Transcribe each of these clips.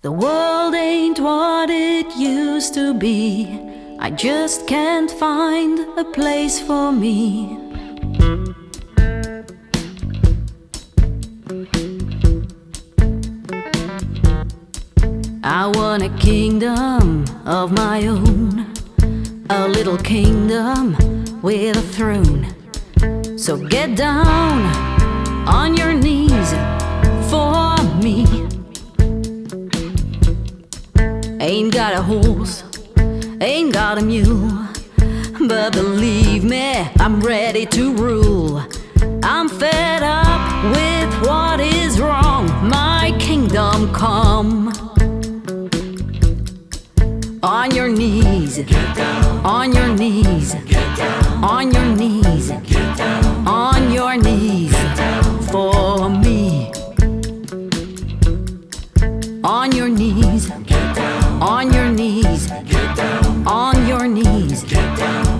The world ain't what it used to be. I just can't find a place for me. I want a kingdom of my own, a little kingdom with a throne. So get down on your knees Ain't got a horse, ain't got a mule, but believe me, I'm ready to rule. I'm fed up with what is wrong, my kingdom come. On your knees, on your knees, on your knees, on your knees on your knees, on your knees,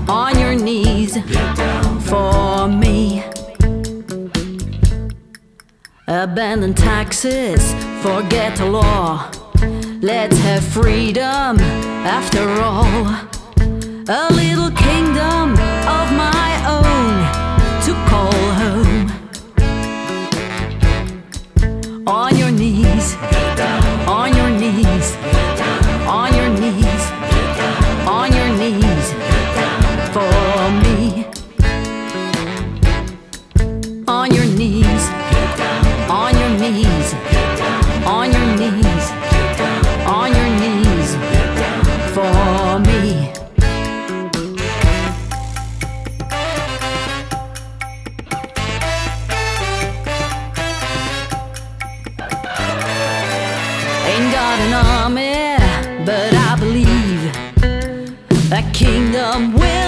on your knees for me. Abandon taxes, forget the law. Let's have freedom after all. A little kingdom of my own to call home. On your knees, On your knees, on your knees, on your knees, on your knees. For me. Ain't got an army, but I believe a kingdom will